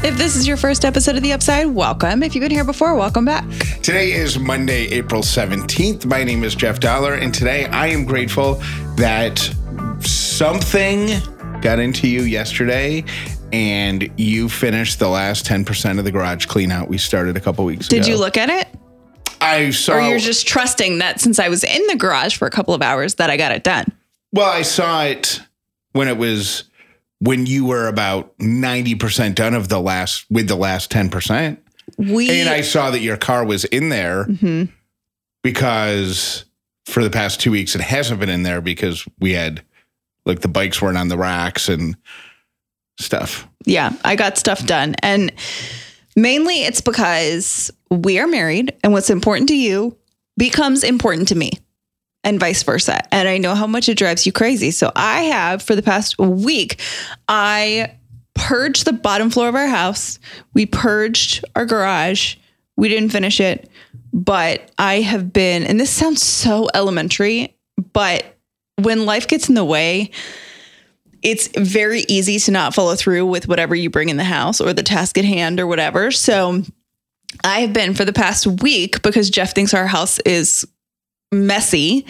If this is your first episode of The Upside, welcome. If you've been here before, welcome back. Today is Monday, April 17th. My name is Jeff Dollar, and today I am grateful that something got into you yesterday and you finished the last 10% of the garage clean out we started a couple weeks Did ago. Did you look at it? I saw Or you're just trusting that since I was in the garage for a couple of hours that I got it done? Well, I saw it when it was when you were about 90% done of the last with the last 10%. We And I saw that your car was in there Mhm. because for the past two weeks it hasn't been in there because we had like the bikes weren't on the racks and stuff. yeah, I got stuff done. And mainly it's because we are married and what's important to you becomes important to me and vice versa. And I know how much it drives you crazy. So I have for the past week, I purged the bottom floor of our house. We purged our garage. We didn't finish it, but I have been, and this sounds so elementary, but when life gets in the way, it's very easy to not follow through with whatever you bring in the house or the task at hand or whatever. So I have been for the past week because Jeff thinks our house is messy.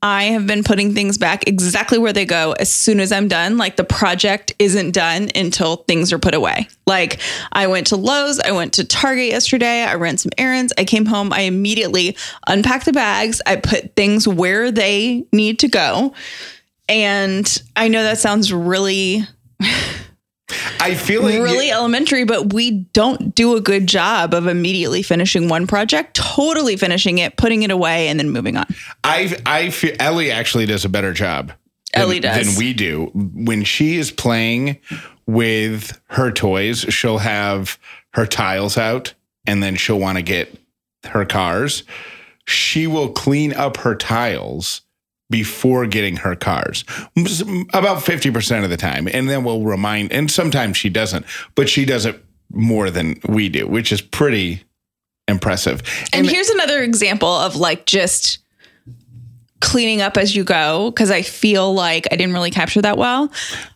I have been putting things back exactly where they go as soon as I'm done. Like the project isn't done until things are put away. Like I went to Lowe's, I went to Target yesterday, I ran some errands, I came home, I immediately unpacked the bags, I put things where they need to go. And I know that sounds really, I feel like really elementary, but we don't do a good job of immediately finishing one project, totally finishing it, putting it away, and then moving on. I I feel Ellie actually does a better job. than- Ellie does. than we do. When she is playing with her toys, she'll have her tiles out, and then she'll want to get her cars. She will clean up her tiles before getting her cars about 50% of the time and then we'll remind and sometimes she doesn't but she does it more than we do which is pretty impressive And, here's another example of like just cleaning up as you go because I feel like I didn't really capture that well.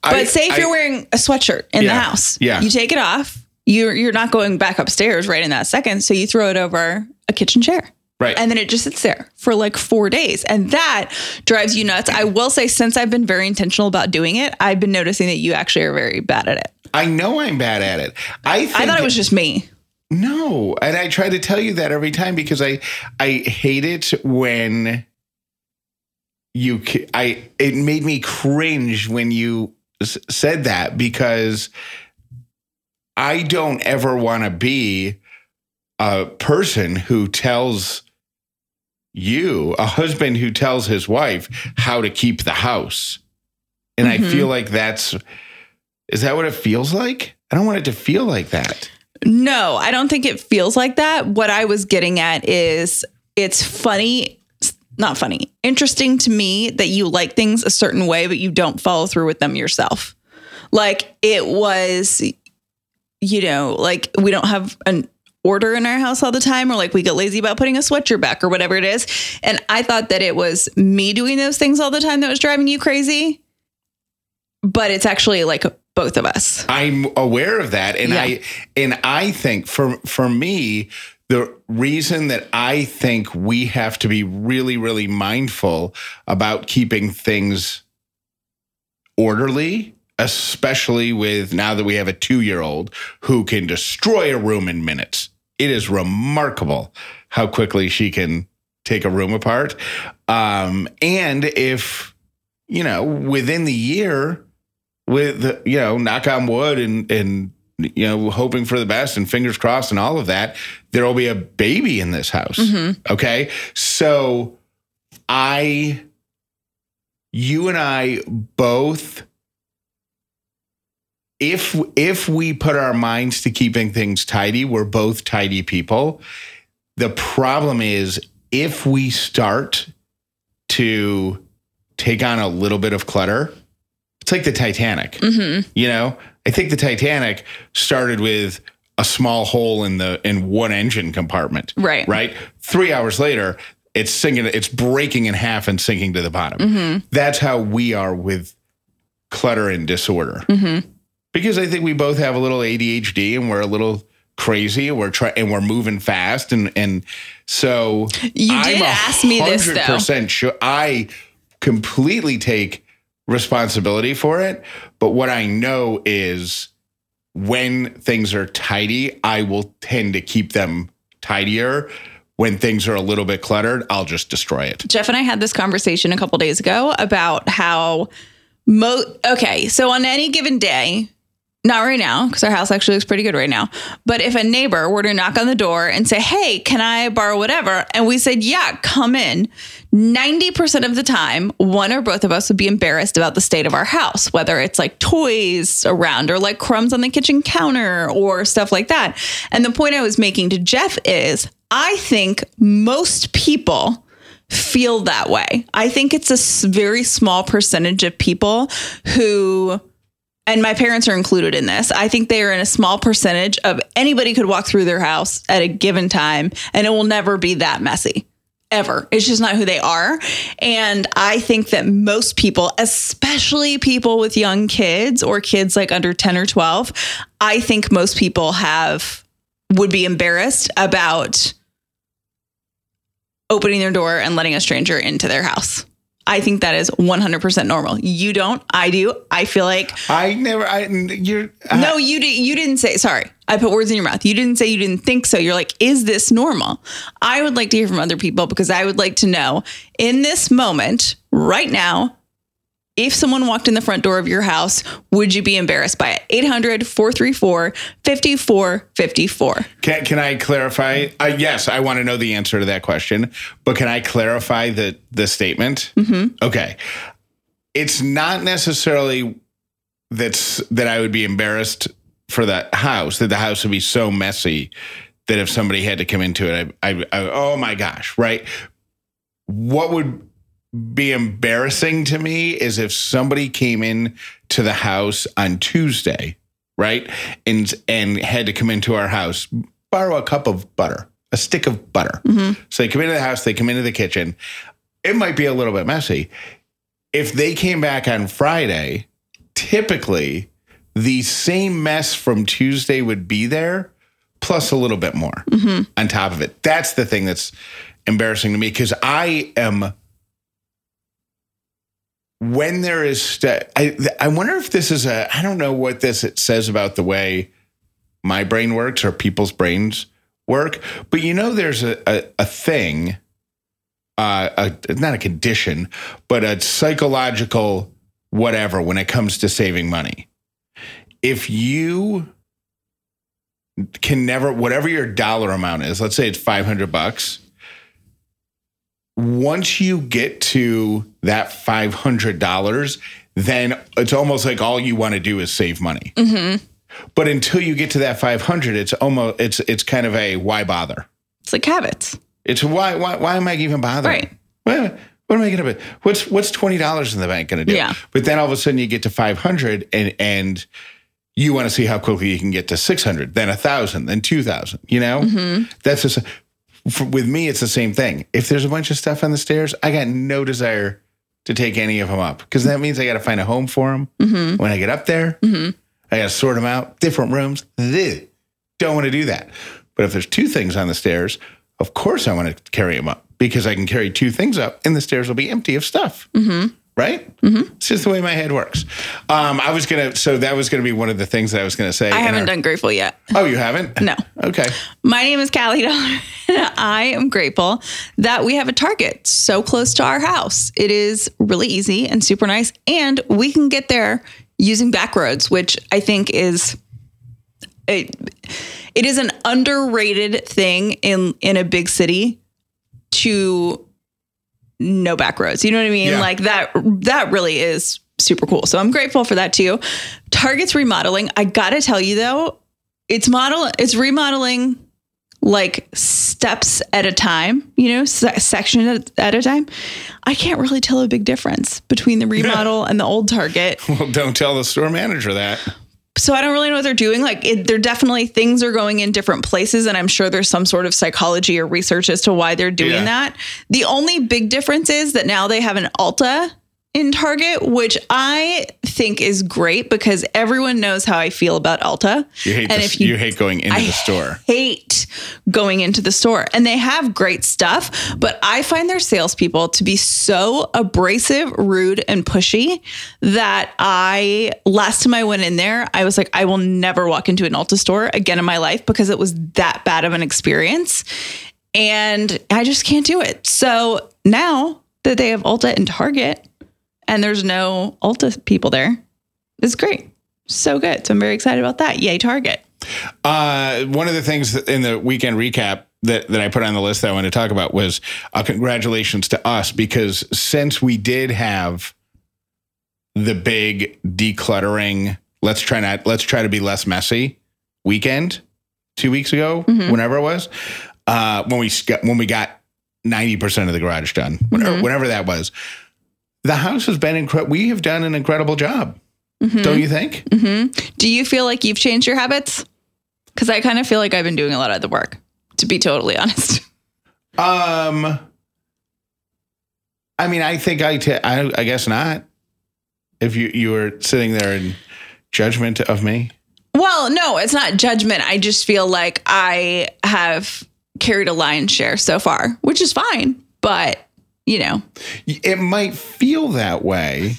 But I- say if I- you're wearing a sweatshirt in the house, yeah. you take it off. You're you're not going back upstairs right in that second, so you throw it over a kitchen chair. Right And then it just sits there for like four days. And that drives you nuts. I will say, since I've been very intentional about doing it, I've been noticing that you actually are very bad at it. i know i'm bad at it i think I thought it was just me. No, and I try to tell you that every time because I I hate it when you I it made me cringe when you s- said that because I don't ever want to be a person who tells you, a husband who tells his wife how to keep the house. And I Mhm. feel like that's is that what it feels like? I don't want it to feel like that. No, I don't think it feels like that. What I was getting at is it's funny, not funny, interesting to me that you like things a certain way, but you don't follow through with them yourself. Like it was, you know, like we don't have an order in our house all the time, or like we get lazy about putting a sweatshirt back or whatever it is. And I thought that it was me doing those things all the time that was driving you crazy. But it's actually like both of us. I'm aware of that and Yeah. I and I think for for me the reason that I think we have to be really really mindful about keeping things orderly especially with now that we have a 2-year-old who can destroy a room in minutes. It is remarkable how quickly she can take a room apart. Um and if you know within the year with you know knock on wood and and you know hoping for the best and fingers crossed and all of that there will be a baby in this house. Okay? So i you and i both if if we put our minds to keeping things tidy we're both tidy people the problem is if we start to take on a little bit of clutter it's like the Titanic. Mm-hmm. You know, I think the Titanic started with a small hole in the in one engine compartment. Right. Right. Three hours later, it's sinking. It's breaking in half and sinking to the bottom. Mm-hmm. That's how we are with clutter and disorder. Mm-hmm. Because I think we both have a little ADHD and we're a little crazy and we're trying and we're moving fast and and so You did ask me this, though. sure I completely take responsibility for it. But what I know is when things are tidy, I will tend to keep them tidier. When things are a little bit cluttered, I'll just destroy it. Jeff and I had this conversation a couple days ago about how mo okay, so on any given day, not right now because our house actually looks pretty good right now. But if a neighbor were to knock on the door and say, "Hey, can I borrow whatever?" and we said, "Yeah, come in." 90% of the time, one or both of us would be embarrassed about the state of our house, whether it's like toys around or like crumbs on the kitchen counter or stuff like that. And the point I was making to Jeff is I think most people feel that way. I think it's a very small percentage of people who and my parents are included in this. I think they are in a small percentage of anybody could walk through their house at a given time and it will never be that messy. Ever. It's just not who they are. And I think that most people, especially people with young kids or kids like under 10 or 12, I think most people have would be embarrassed about opening their door and letting a stranger into their house. I think that is 100% normal. You don't, I do. I feel like I never. I you're. I- no, you did. You didn't say. Sorry, I put words in your mouth. You didn't say you didn't think so. You're like, is this normal? I would like to hear from other people because I would like to know in this moment, right now, if someone walked in the front door of your house, would you be embarrassed by it? 800 434 5454. Can, can I clarify? Uh, yes, I want to know the answer to that question, but can I clarify the the statement? Mm-hmm. Okay, it's not necessarily that's that I would be embarrassed for that house that the house would be so messy that if somebody had to come into it, I, I, I oh my gosh, right? What would be embarrassing to me is if somebody came in to the house on Tuesday, right? And and had to come into our house, borrow a cup of butter, a stick of butter. Mm-hmm. So they come into the house, they come into the kitchen. It might be a little bit messy. If they came back on Friday, typically the same mess from Tuesday would be there, plus a little bit more mm-hmm. on top of it. That's the thing that's embarrassing to me because I am when there is st- I I wonder if this is a I don't know what this it says about the way my brain works or people's brains work, but you know there's a a, a thing uh a, not a condition, but a psychological whatever when it comes to saving money. If you can never whatever your dollar amount is, let's say it's 500 bucks, once you get to that $500, then it's almost like all you want to do is save money. But until you get to that 500, it's almost it's it's kind of a why bother? It's like habits. It's why why why am I even bothering? Right. What, what am I going to do? What's what's twenty dollars in the bank going to do? Yeah. But then all of a sudden you get to five hundred and and and you want to see how quickly you can get to six hundred, then a thousand, then two thousand. You know, Mm-hmm. that's just for, with me. It's the same thing. If there's a bunch of stuff on the stairs, I got no desire to take any of them up because that means I got to find a home for them Mm-hmm. when I get up there. I got to sort them out, different rooms. Ugh. Don't want to do that. But if there's two things on the stairs, of course I want to carry them up because I can carry two things up and the stairs will be empty of stuff. Mm-hmm. Right? Mm-hmm. It's just the way my head works. Um, I was going to, so that was going to be one of the things that I was going to say. I haven't our- done grateful yet. Oh, you haven't? No. Okay. My name is Callie Dollar, and I am grateful that we have a Target so close to our house. It is really easy and super nice, and we can get there using back roads, which I think is it, it is an underrated thing in in a big city to know back roads. You know what I mean? Yeah. Like that that really is super cool. So I'm grateful for that too. Target's remodeling. I got to tell you though, it's model it's remodeling like steps at a time, you know, se- section at, at a time. I can't really tell a big difference between the remodel and the old Target. Well, don't tell the store manager that. So I don't really know what they're doing. Like, it, they're definitely things are going in different places, and I'm sure there's some sort of psychology or research as to why they're doing Yeah. that. The only big difference is that now they have an Ulta in Target, which I think is great because everyone knows how I feel about Ulta. You hate and this, if you, you hate going into I the store. hate going into the store. And they have great stuff, but I find their salespeople to be so abrasive, rude, and pushy that I, last time I went in there, I was like, I will never walk into an Ulta store again in my life because it was that bad of an experience. And I just can't do it. So now that they have Ulta and Target and there's no Ulta people there, it's great. So good. So I'm very excited about that. Yay, Target. Uh, one of the things that in the weekend recap that, that I put on the list that I want to talk about was uh, congratulations to us because since we did have the big decluttering, let's try not let's try to be less messy weekend two weeks ago, whenever it was, uh, when we got, when we got ninety percent of the garage done, whenever, whenever that was, the house has been incredible. We have done an incredible job, don't you think? Do you feel like you've changed your habits? Because I kind of feel like I've been doing a lot of the work, to be totally honest. Um, I mean, I think I, t- I, I guess not. If you you were sitting there in judgment of me, Well, no, it's not judgment. I just feel like I have carried a lion's share so far, which is fine. But, you know, it might feel that way.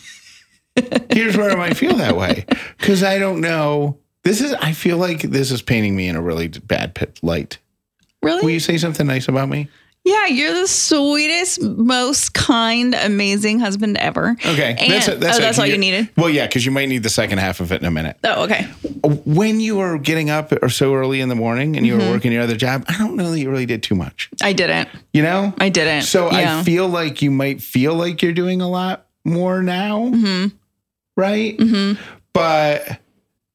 Here's where it might feel that way because I don't know. This is. I feel like this is painting me in a really bad pit light. really? Will you say something nice about me? yeah, you're the sweetest, most kind, amazing husband ever. Okay, And, it. oh, that's all you needed? Well, yeah, because you might need the second half of it in a minute. Oh, okay. When you were getting up or so early in the morning and you Mm-hmm. were working your other job, I don't know that you really did too much. I didn't. You know, I didn't. So yeah. I feel like you might feel like you're doing a lot more now, Mm-hmm. right? But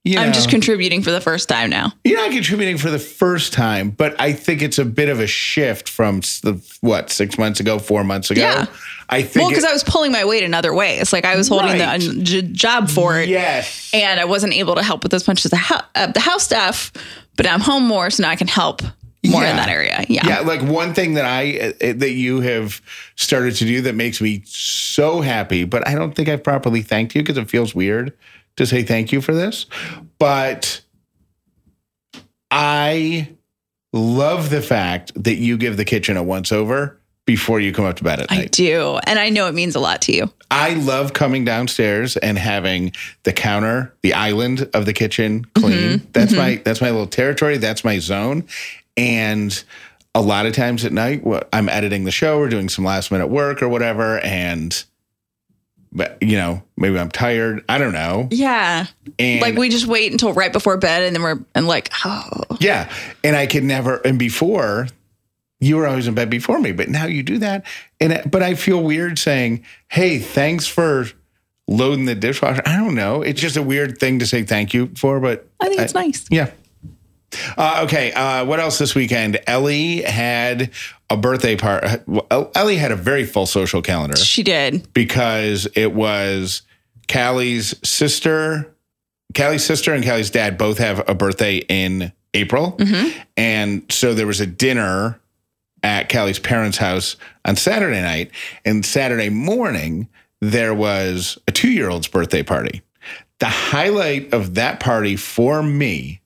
I'm just contributing for the first time now. you're not contributing for the first time, but I think it's a bit of a shift from the what six months ago, four months ago. Yeah. I think. Well, because I was pulling my weight in other ways. Like I was holding Right. the j- job for it. yes, and I wasn't able to help with as much as the, hou- uh, the house stuff, but I'm home more, so now I can help more Yeah. in that area. Yeah. yeah. Like one thing that I uh, that you have started to do that makes me so happy, but I don't think I've properly thanked you because it feels weird to say thank you for this. But I love the fact that you give the kitchen a once over before you come up to bed at night. I do. And I know it means a lot to you. I love coming downstairs and having the counter, the island of the kitchen clean. Mm-hmm. That's mm-hmm. my that's my little territory. That's my zone. And a lot of times at night, I'm editing the show or doing some last minute work or whatever, and but you know maybe I'm tired. I don't know. Yeah. And like we just wait until right before bed and then we're and like, oh, yeah, and I could never. And before you were always in bed before me, but now you do that. And it- but I feel weird saying, "Hey, thanks for." Loading the dishwasher. I don't know. It's just a weird thing to say thank you for, but I think it's nice. Yeah. Uh, okay. Uh, what else this weekend? Ellie had a birthday party. Ellie had a very full social calendar She did. because it was Callie's sister, Callie's sister, and Callie's dad both have a birthday in April. And so there was a dinner at Callie's parents' house on Saturday night. And Saturday morning, there was a two year old's birthday party. The highlight of that party for me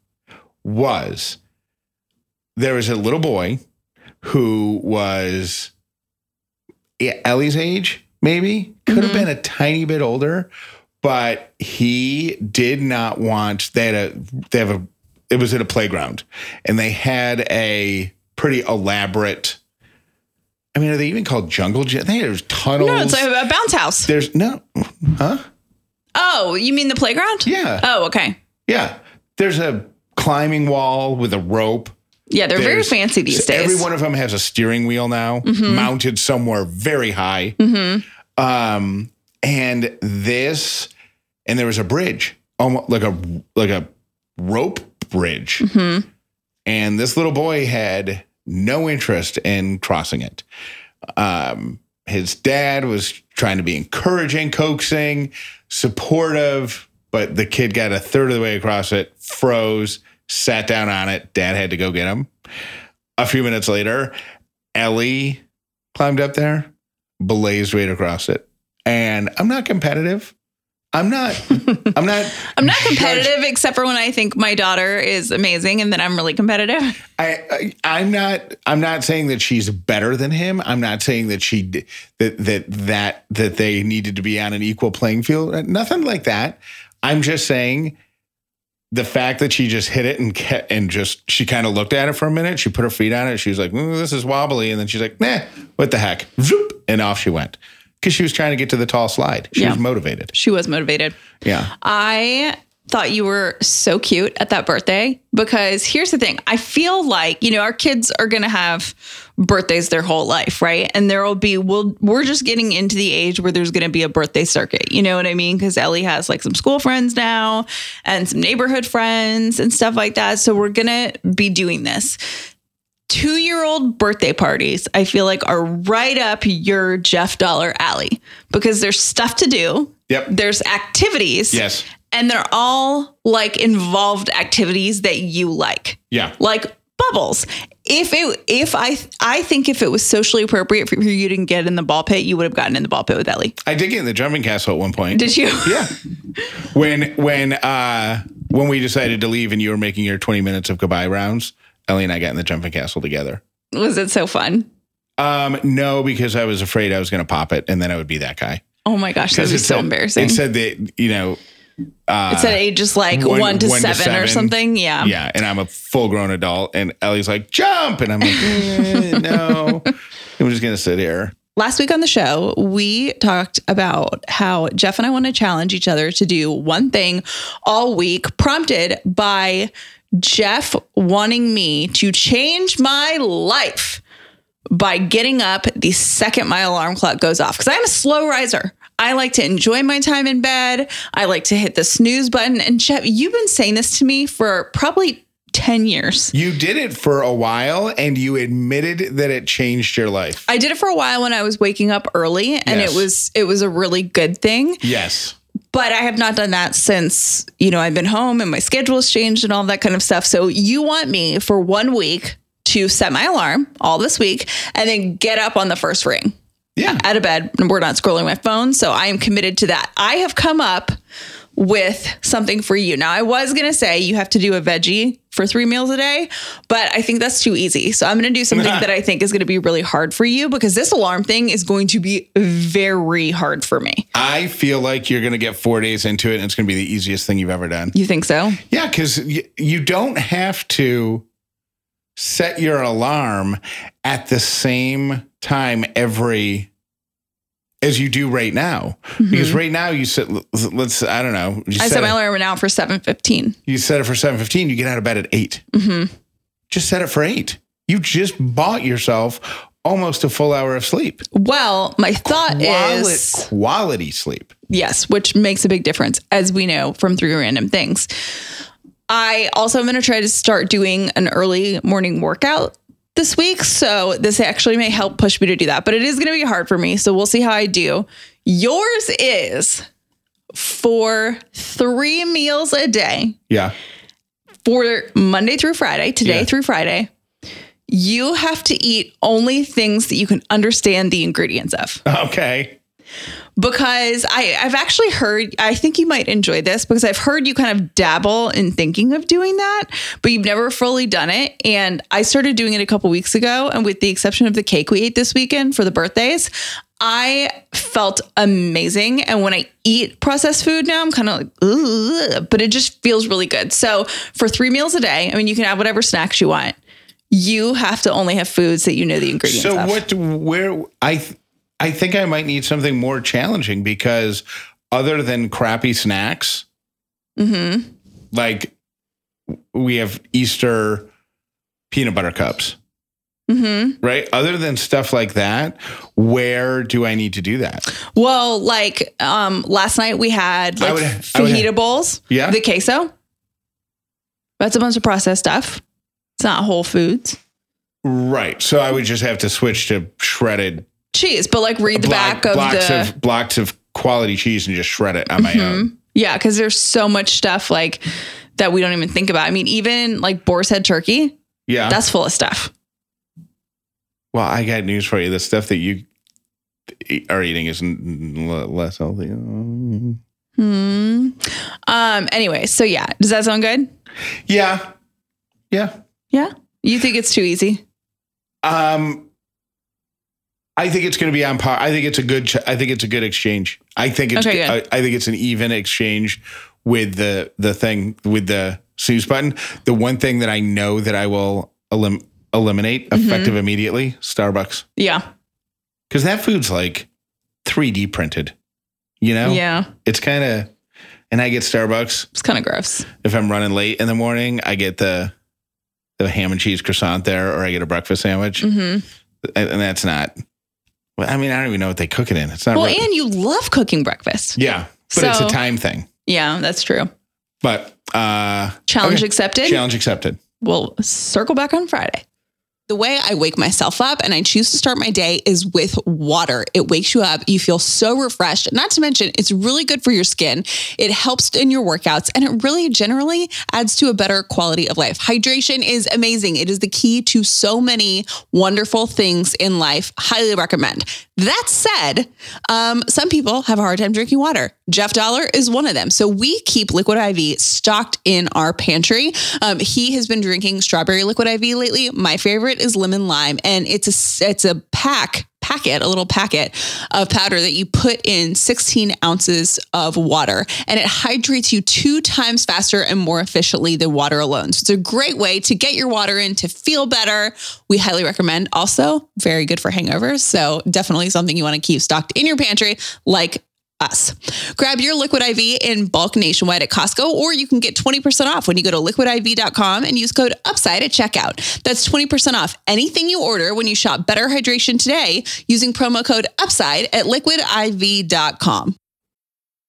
was there was a little boy who was Ellie's age, maybe could have mm-hmm. been a tiny bit older, but he did not want. They had a they have a. It was at a playground, and they had a pretty elaborate. I mean, are they even called jungle gym? I think there's tunnels. No, it's a, a bounce house. there's no, huh? Oh, you mean the playground? Yeah, Oh, okay. yeah. There's a climbing wall with a rope. Yeah, they're very fancy these days. Every one of them has a steering wheel now, mounted somewhere very high. Um, and this, and there was a bridge, almost like a like a rope bridge. And this little boy had no interest in crossing it. Um, his dad was trying to be encouraging, coaxing, supportive, but the kid got a third of the way across it, froze, sat down on it. Dad had to go get him. A few minutes later, Ellie climbed up there, blazed right across it. and I'm not competitive. I'm not. I'm not. I'm not judge- competitive except for when I think my daughter is amazing and then I'm really competitive. I, I I'm not I'm not saying that she's better than him. I'm not saying that she that that that that they needed to be on an equal playing field. Nothing like that. I'm just saying the fact that she just hit it and kept, and just she kind of looked at it for a minute. She put her feet on it. She was like, "Mm, "This is wobbly," and then she's like, "Nah, what the heck?" Zoop, and off she went because she was trying to get to the tall slide. She Yeah. was motivated. She was motivated. Yeah. I thought you were so cute at that birthday because here's the thing. I feel like, you know, our kids are going to have birthdays their whole life, right? And there will be we'll we're just getting into the age where there's going to be a birthday circuit. You know what I mean? Cuz Ellie has like some school friends now and some neighborhood friends and stuff like that. So we're going to be doing this. Two year old birthday parties, I feel like are right up your Jeff Dollar alley because there's stuff to do. Yep. There's activities Yes. And they're all like involved activities that you like Yeah. like bubbles if it if i i think if it was socially appropriate for you to get in the ball pit you would have gotten in the ball pit with ellie I did get in the jumping castle at one point. did you Yeah. when when uh when we decided to leave and you were making your 20 minutes of goodbye rounds, Ellie and I got in the jumping castle together. was it so fun Um, no, because I was afraid I was gonna pop it and then I would be that guy. oh my gosh that would be it so said- embarrassing It said that, you know, uh it said ages like one- one, to, one to seven or something yeah yeah, and I'm a full grown adult and Ellie's like, jump. And I'm like, eh, no. I'm just gonna sit here. Last week on the show, we talked about how Jeff and I want to challenge each other to do one thing all week, prompted by Jeff wanting me to change my life by getting up the second my alarm clock goes off. Because I'm a slow riser. I like to enjoy my time in bed. I like to hit the snooze button. And Jeff, you've been saying this to me for probably 10 years. You did it for a while and you admitted that it changed your life. I did it for a while when I was waking up early and Yes. it was it was a really good thing. yes. But I have not done that since, you know, I've been home and my schedule has changed and all that kind of stuff. So you want me for one week to set my alarm all this week and then get up on the first ring Yeah. out of bed and we're not scrolling my phone. So I am committed to that. I have come up with something for you. Now I was going to say you have to do a veggie for 3 meals a day, but I think that's too easy. So I'm going to do something that I think is going to be really hard for you because this alarm thing is going to be very hard for me. I feel like you're going to get four days into it and it's going to be the easiest thing you've ever done. You think so? Yeah, because you don't have to set your alarm at the same time every as you do right now. Because right now you set let's I don't know. You Mm-hmm. I set my alarm now for 7:15. you set it for seven fifteen. You get out of bed at 8 Mm-hmm. Just set it for eight. You just bought yourself almost a full hour of sleep. Well, my thought Quali- is quality sleep. Yes, which makes a big difference, as we know from three random things. I also am going to try to start doing an early morning workout this week. So this actually may help push me to do that, but it is going to be hard for me. So we'll see how I do. Yours is for three meals a day Yeah. for Monday through Friday, today Yeah. through Friday. You have to eat only things that you can understand the ingredients of Okay. Because I, I've actually heard, I think you might enjoy this because I've heard you kind of dabble in thinking of doing that, but you've never fully done it. And I started doing it a couple weeks ago. And with the exception of the cake we ate this weekend for the birthdays, I felt amazing. And when I eat processed food now, I'm kind of like, Ugh, but it just feels really good. So for three meals a day, I mean, you can have whatever snacks you want. You have to only have foods that you know the ingredients So of. what? Where I I think I might need something more challenging because other than crappy snacks, Mm-hmm. like we have Easter peanut butter cups, Mm-hmm. right? Other than stuff like that, where do I need to do that? Well, like um last night we had like would- fajita bowls. Yeah. The queso. That's a bunch of processed stuff. It's not whole foods. Right. So I would just have to switch to shredded Cheese, but like read the block- back of blocks the of blocks of quality cheese and just shred it on my own. Mhm. Yeah, because there's so much stuff like that we don't even think about. I mean, even like boar's head turkey, Yeah. that's full of stuff. well, I got news for you. The stuff that you are eating is n- less healthy. Hmm. Um. Anyway, so yeah, does that sound good? Yeah, yeah. Yeah. You think it's too easy? Um, I think it's going to be on par. I think it's a good. ch- I think it's a good exchange. I think it's. Okay, I. I think it's an even exchange with the the thing with the snooze button. The one thing that I know that I will elim- eliminate Mm-hmm. effective immediately: Starbucks, Yeah. because that food's like 3D printed. You know, Yeah. it's kind of. And I get Starbucks It's kind of gross. if I'm running late in the morning. I get the the ham and cheese croissant there, or I get a breakfast sandwich hmm and, and that's not. Well, I mean, I don't even know what they cook it in. It's not. Well, real- and you love cooking breakfast. yeah, but it's a time thing. Yeah, that's true. But uh, Challenge okay. accepted. challenge accepted. We'll circle back on Friday. The way I wake myself up and I choose to start my day is with water. It wakes you up. You feel so refreshed. Not to mention, it's really good for your skin. It helps in your workouts and it really generally adds to a better quality of life. Hydration is amazing. It is the key to so many wonderful things in life. Highly recommend. That said, um, some people have a hard time drinking water. Jeff Dollar is one of them. So we keep Liquid IV stocked in our pantry. Um, he has been drinking strawberry Liquid IV lately. My favorite is lemon lime, and it's a it's a pack packet, a little packet of powder that you put in 16 ounces of water, and it hydrates you two times faster and more efficiently than water alone. So it's a great way to get your water in to feel better. We highly recommend. Also, very good for hangovers. So definitely something you want to keep stocked in your pantry, like us. Grab your Liquid IV in bulk nationwide at Costco, or you can get 20% off when you go to liquidiv.com and use code UPSIDE at checkout. That's 20% off anything you order when you shop Better Hydration today using promo code UPSIDE at liquidiv.com.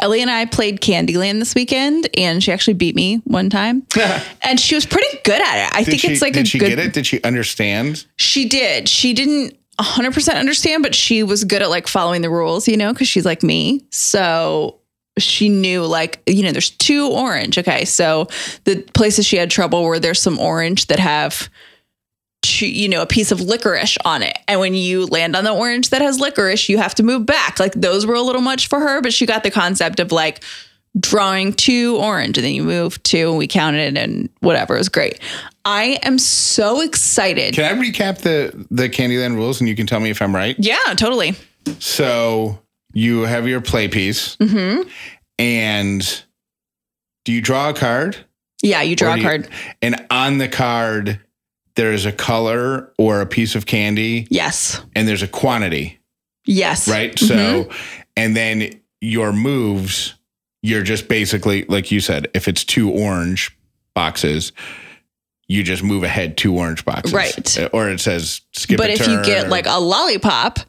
Ellie and I played Candyland this weekend, and she actually beat me one time, and she was pretty good at it. I Did think she, it's like a- did a she good. get it? Did she understand? She did. She didn't 100% understand, but she was good at like following the rules, you know, because she's like me. So she knew, like, you know, there's two orange. Okay. So the places she had trouble were there's some orange that have, two, you know, a piece of licorice on it. And when you land on the orange that has licorice, you have to move back. Like those were a little much for her, but she got the concept of like, drawing two orange and then you move two and we counted and whatever it was great i am so excited Can I recap the the Candyland rules and you can tell me if I'm right? yeah totally So you have your play piece, Mm-hmm. and do you draw a card? Yeah, you draw a you- card. And on the card, there is a color or a piece of candy, Yes. and there's a quantity. Yes. right? Mhm. So, and then your moves, you're just basically, like you said, if it's two orange boxes, you just move ahead two orange boxes. Right. Uh, Or it says skip but if you get or- like a lollipop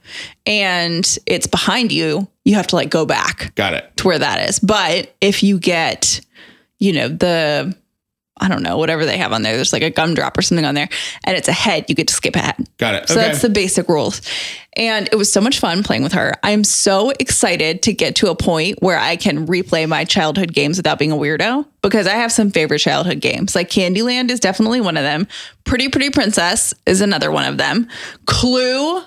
and it's behind you, you have to like go back Got it. to where that is. But if you get, you know, the I don't know, whatever they have on there, there's like a gumdrop or something on there, and it's ahead, you get to skip ahead. Got it. So okay. that's the basic rules. And it was so much fun playing with her. I'm so excited to get to a point where I can replay my childhood games without being a weirdo because I have some favorite childhood games. Like Candyland is definitely one of them. Pretty Pretty Princess is another one of them. Clue.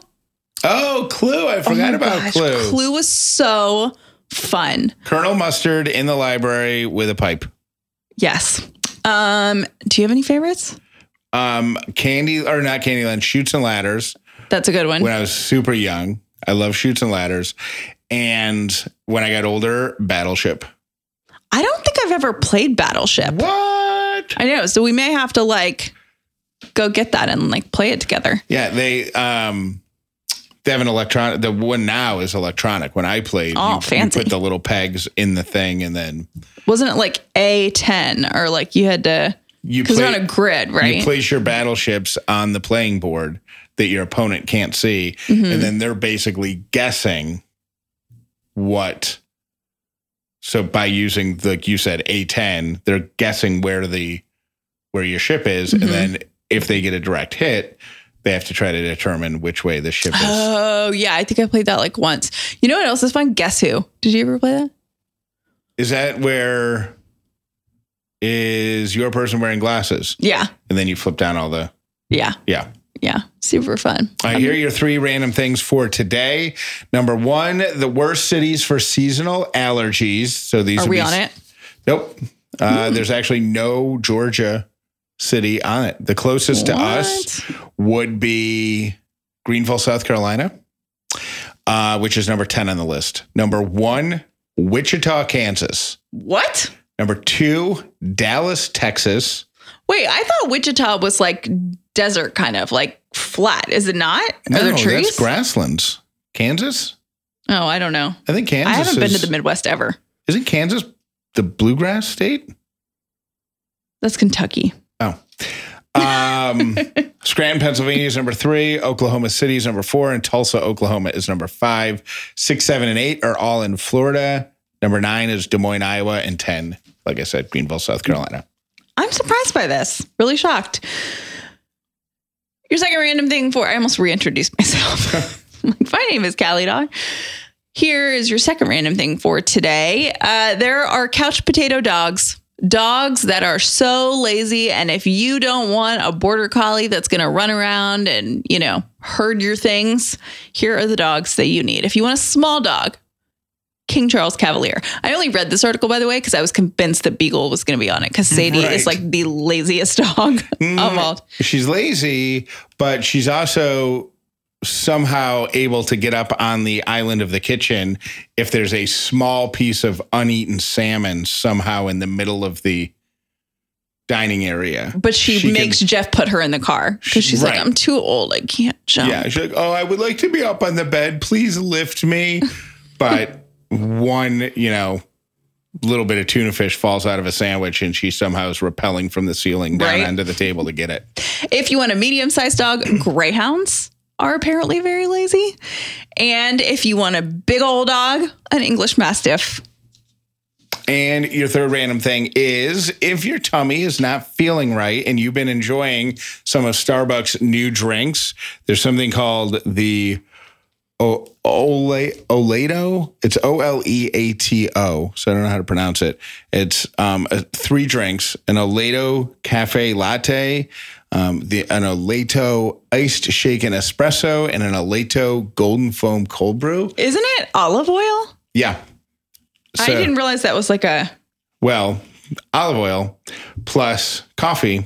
oh, Clue. I oh forgot Oh about gosh, Clue. Clue was so fun. Colonel Mustard in the library with a pipe. Yes. Um, do you have any favorites? Um, Candy, or not Candyland, Chutes and Ladders. That's a good one. when I was super young. I love Chutes and Ladders. And when I got older, Battleship. I don't think I've ever played Battleship. What? I know. So we may have to like go get that and like play it together. Yeah, they um they have an electronic the one now is electronic. When I played, Oh, you, fancy. you put the little pegs in the thing and then Wasn't it like A10 or like you had to, you because they're on a grid, right? you place your battleships on the playing board that your opponent can't see. Mm-hmm. And then they're basically guessing what. So by using, like you said, A10, they're guessing where the where your ship is, Mhm. and then if they get a direct hit, they have to try to determine which way the ship is. Oh yeah, I think I played that like once. You know what else is fun? Guess who? Did you ever play that? Is that where is your person wearing glasses? Yeah, And then you flip down all the yeah, yeah. yeah. Super fun. I hear your three random things for today. Number one, the worst cities for seasonal allergies. So these Are we be- on it? Nope. Uh, There's actually no Georgia city on it. The closest to us would be Greenville, South Carolina, uh, which is number 10 on the list. Number one, Wichita, Kansas. What? Number two, Dallas, Texas. Wait, I thought Wichita was like desert, kind of like flat. Is it not? Are there trees? that's grasslands. Kansas? oh, I don't know. I think Kansas I haven't been to the Midwest ever. Isn't Kansas the bluegrass state? That's Kentucky. Um, Scranton, Pennsylvania is number three. Oklahoma City is number four. And Tulsa, Oklahoma is number five. Six, seven, and eight are all in Florida. Number nine is Des Moines, Iowa. And 10, like I said, Greenville, South Carolina. I'm surprised by this. Really shocked. Your second random thing for I almost reintroduced myself. like, my name is Callie Dog. Here is your second random thing for today. Uh, there are couch potato dogs. Dogs that are so lazy. And if you don't want a border collie that's going to run around and, you know, herd your things, here are the dogs that you need. If you want a small dog, King Charles Cavalier. I only read this article, by the way, because I was convinced that Beagle was going to be on it because Sadie is like the laziest dog of mm, all. She's lazy, but she's also somehow able to get up on the island of the kitchen if there's a small piece of uneaten salmon somehow in the middle of the dining area. But she, She can- makes Jeff put her in the car because she's Right. like, I'm too old. I can't jump. Yeah, she's like, "Oh, I would like to be up on the bed. Please lift me." But one, you know, little bit of tuna fish falls out of a sandwich, and she somehow is repelling from the ceiling down Right. onto the table to get it. If you want a medium sized dog, greyhounds are apparently very lazy. And if you want a big old dog, an English Mastiff. And your third random thing is if your tummy is not feeling right and you've been enjoying some of Starbucks' new drinks, there's something called the O- Ole Oleto. It's O L E A T O. So I don't know how to pronounce it. It's um, uh, three drinks: an Oleto cafe latte, um, the an Oleto iced shaken espresso, and an Oleto golden foam cold brew. Isn't it olive oil? Yeah. I didn't realize that was like a. Well, olive oil plus coffee,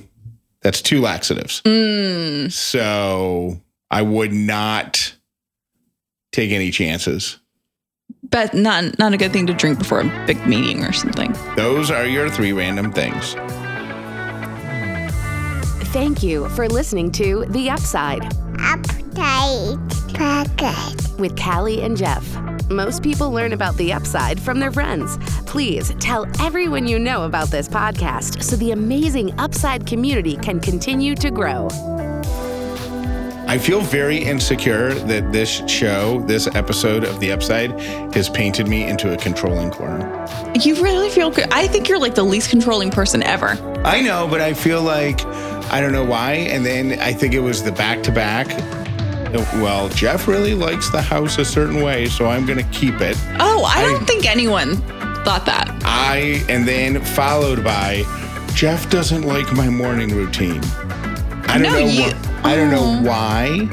that's two laxatives. Mm, So I would not take any chances. but not not a good thing to drink before a big meeting or something. Those are your three random things. Thank you for listening to The Upside Update Pocket. with Callie and Jeff. Most people learn about the upside from their friends. Please tell everyone you know about this podcast so the amazing upside community can continue to grow. I feel very insecure that this show, this episode of The Upside, has painted me into a controlling corner. You really feel good. I think you're like the least controlling person ever. I know, but I feel like I don't know why. And then I think it was the back to back. Well, Jeff really likes the house a certain way, so I'm going to keep it. Oh, I don't think anyone thought that. I and then followed by Jeff doesn't like my morning routine. I don't No, know you- what I don't know Oh. why.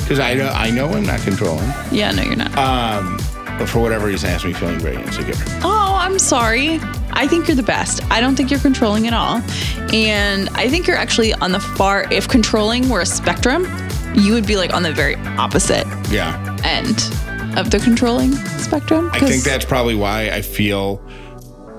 Because I know I know I'm not controlling. Yeah, no, you're not. Um, but for whatever reason, it has me feeling very insecure. Oh, I'm sorry. I think you're the best. I don't think you're controlling at all. And I think you're actually on the far, if controlling were a spectrum, you would be like on the very opposite Yeah. end of the controlling spectrum. I think that's probably why I feel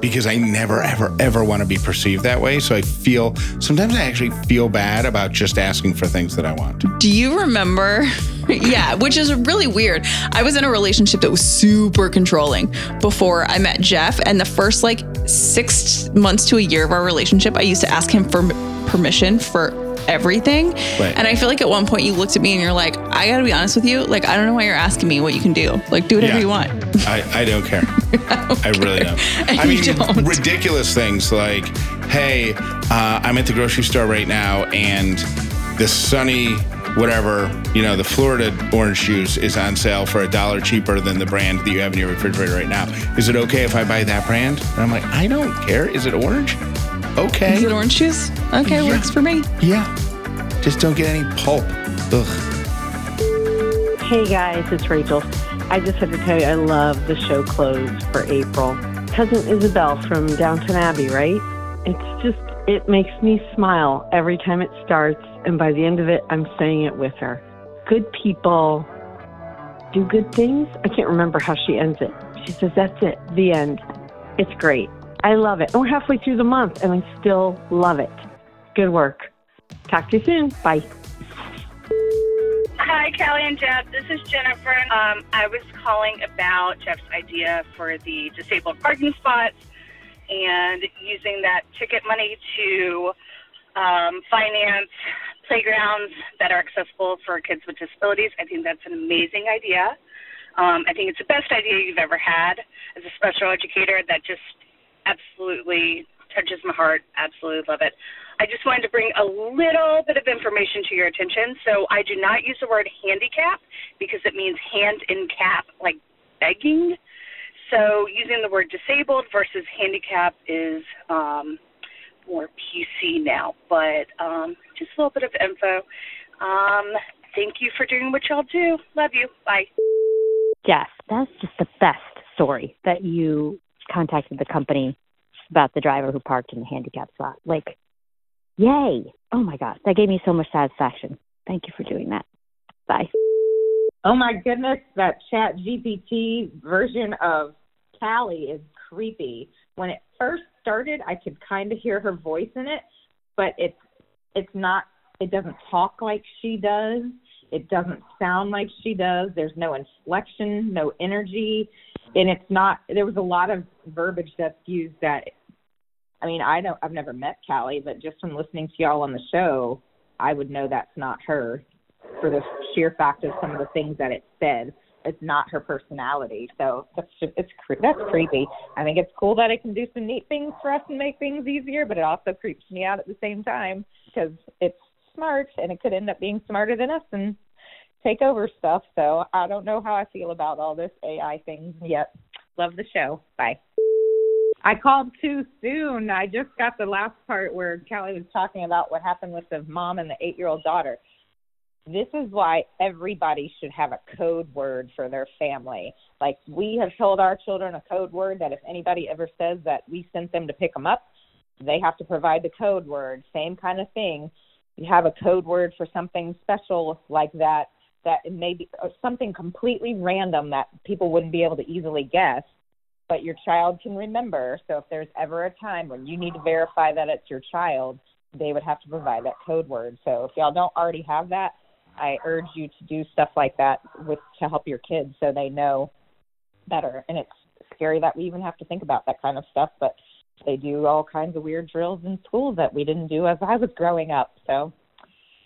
because I never, ever, ever want to be perceived that way. So I feel sometimes I actually feel bad about just asking for things that I want. Do you remember? yeah, which is really weird. I was in a relationship that was super controlling before I met Jeff. And the first like six months to a year of our relationship, I used to ask him for permission for everything. Right. And I feel like at one point you looked at me and you're like, I gotta be honest with you, like I don't know why you're asking me what you can do. Like do whatever Yeah. you want. I, I don't care. I really don't. And I mean, don't. ridiculous things like, hey, uh, I'm at the grocery store right now and the sunny, whatever, you know, the Florida orange juice is on sale for a dollar cheaper than the brand that you have in your refrigerator right now. Is it okay if I buy that brand? And I'm like, I don't care. Is it orange? Okay. Is it orange juice? Okay, Yeah. works for me. yeah. Just don't get any pulp. Ugh. Hey guys, it's Rachel. I just have to tell you, I love the show closed for April. Cousin Isobel from Downton Abbey, right? It's just, it makes me smile every time it starts, and by the end of it, I'm saying it with her. Good people do good things. I can't remember how she ends it. She says, That's it, the end. It's great. I love it. And we're halfway through the month, and I still love it. Good work. Talk to you soon. Bye. Hi, Callie and Jeff. This is Jennifer. Um, I was calling about Jeff's idea for the disabled parking spots and using that ticket money to um, finance playgrounds that are accessible for kids with disabilities. I think that's an amazing idea. Um, I think it's the best idea you've ever had as a special educator. That just absolutely touches my heart. Absolutely love it. I just wanted to bring a little bit of information to your attention. So I do not use the word handicap because it means hand in cap, like begging. So using the word disabled versus handicap is um, more PC now. But um, just a little bit of info. Um, thank you for doing what y'all do. Love you. Bye. Jeff, that's just the best story that you contacted the company about the driver who parked in the handicap spot. Like, yay. Oh my God. That gave me so much satisfaction. Thank you for doing that. Bye. Oh my goodness, that ChatGPT version of Callie is creepy. When it first started, I could kind of hear her voice in it, but it's it's not it doesn't talk like she does. It doesn't sound like she does. There's no inflection, no energy, and it's not there was a lot of verbiage that's used that I mean, I don't I've never met Callie, but just from listening to y'all on the show, I would know that's not her for the sheer fact of some of the things that it said. It's not her personality, so that's just it's that's creepy. I think it's cool that it can do some neat things for us and make things easier, but it also creeps me out at the same time because it's smart and it could end up being smarter than us and take over stuff. So I don't know how I feel about all this AI things yet. Love the show. Bye. I called too soon. I just got the last part where Callie was talking about what happened with the mom and the eight year old daughter. This is why everybody should have a code word for their family. Like we have told our children a code word that if anybody ever says that we sent them to pick them up, they have to provide the code word. Same kind of thing. You have a code word for something special like that, that it may be something completely random that people wouldn't be able to easily guess but your child can remember. So if there's ever a time when you need to verify that it's your child, they would have to provide that code word. So if y'all don't already have that, I urge you to do stuff like that with to help your kids so they know better. And it's scary that we even have to think about that kind of stuff, but they do all kinds of weird drills in schools that we didn't do as I was growing up. So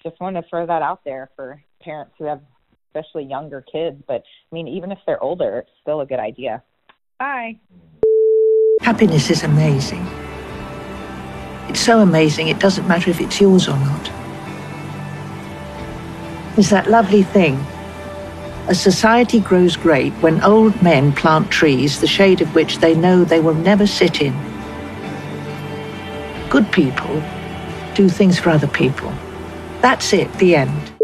just want to throw that out there for parents who have especially younger kids, but I mean even if they're older, it's still a good idea. Bye. Happiness is amazing. It's so amazing, it doesn't matter if it's yours or not. It's that lovely thing. A society grows great when old men plant trees, the shade of which they know they will never sit in. Good people do things for other people. That's it, the end.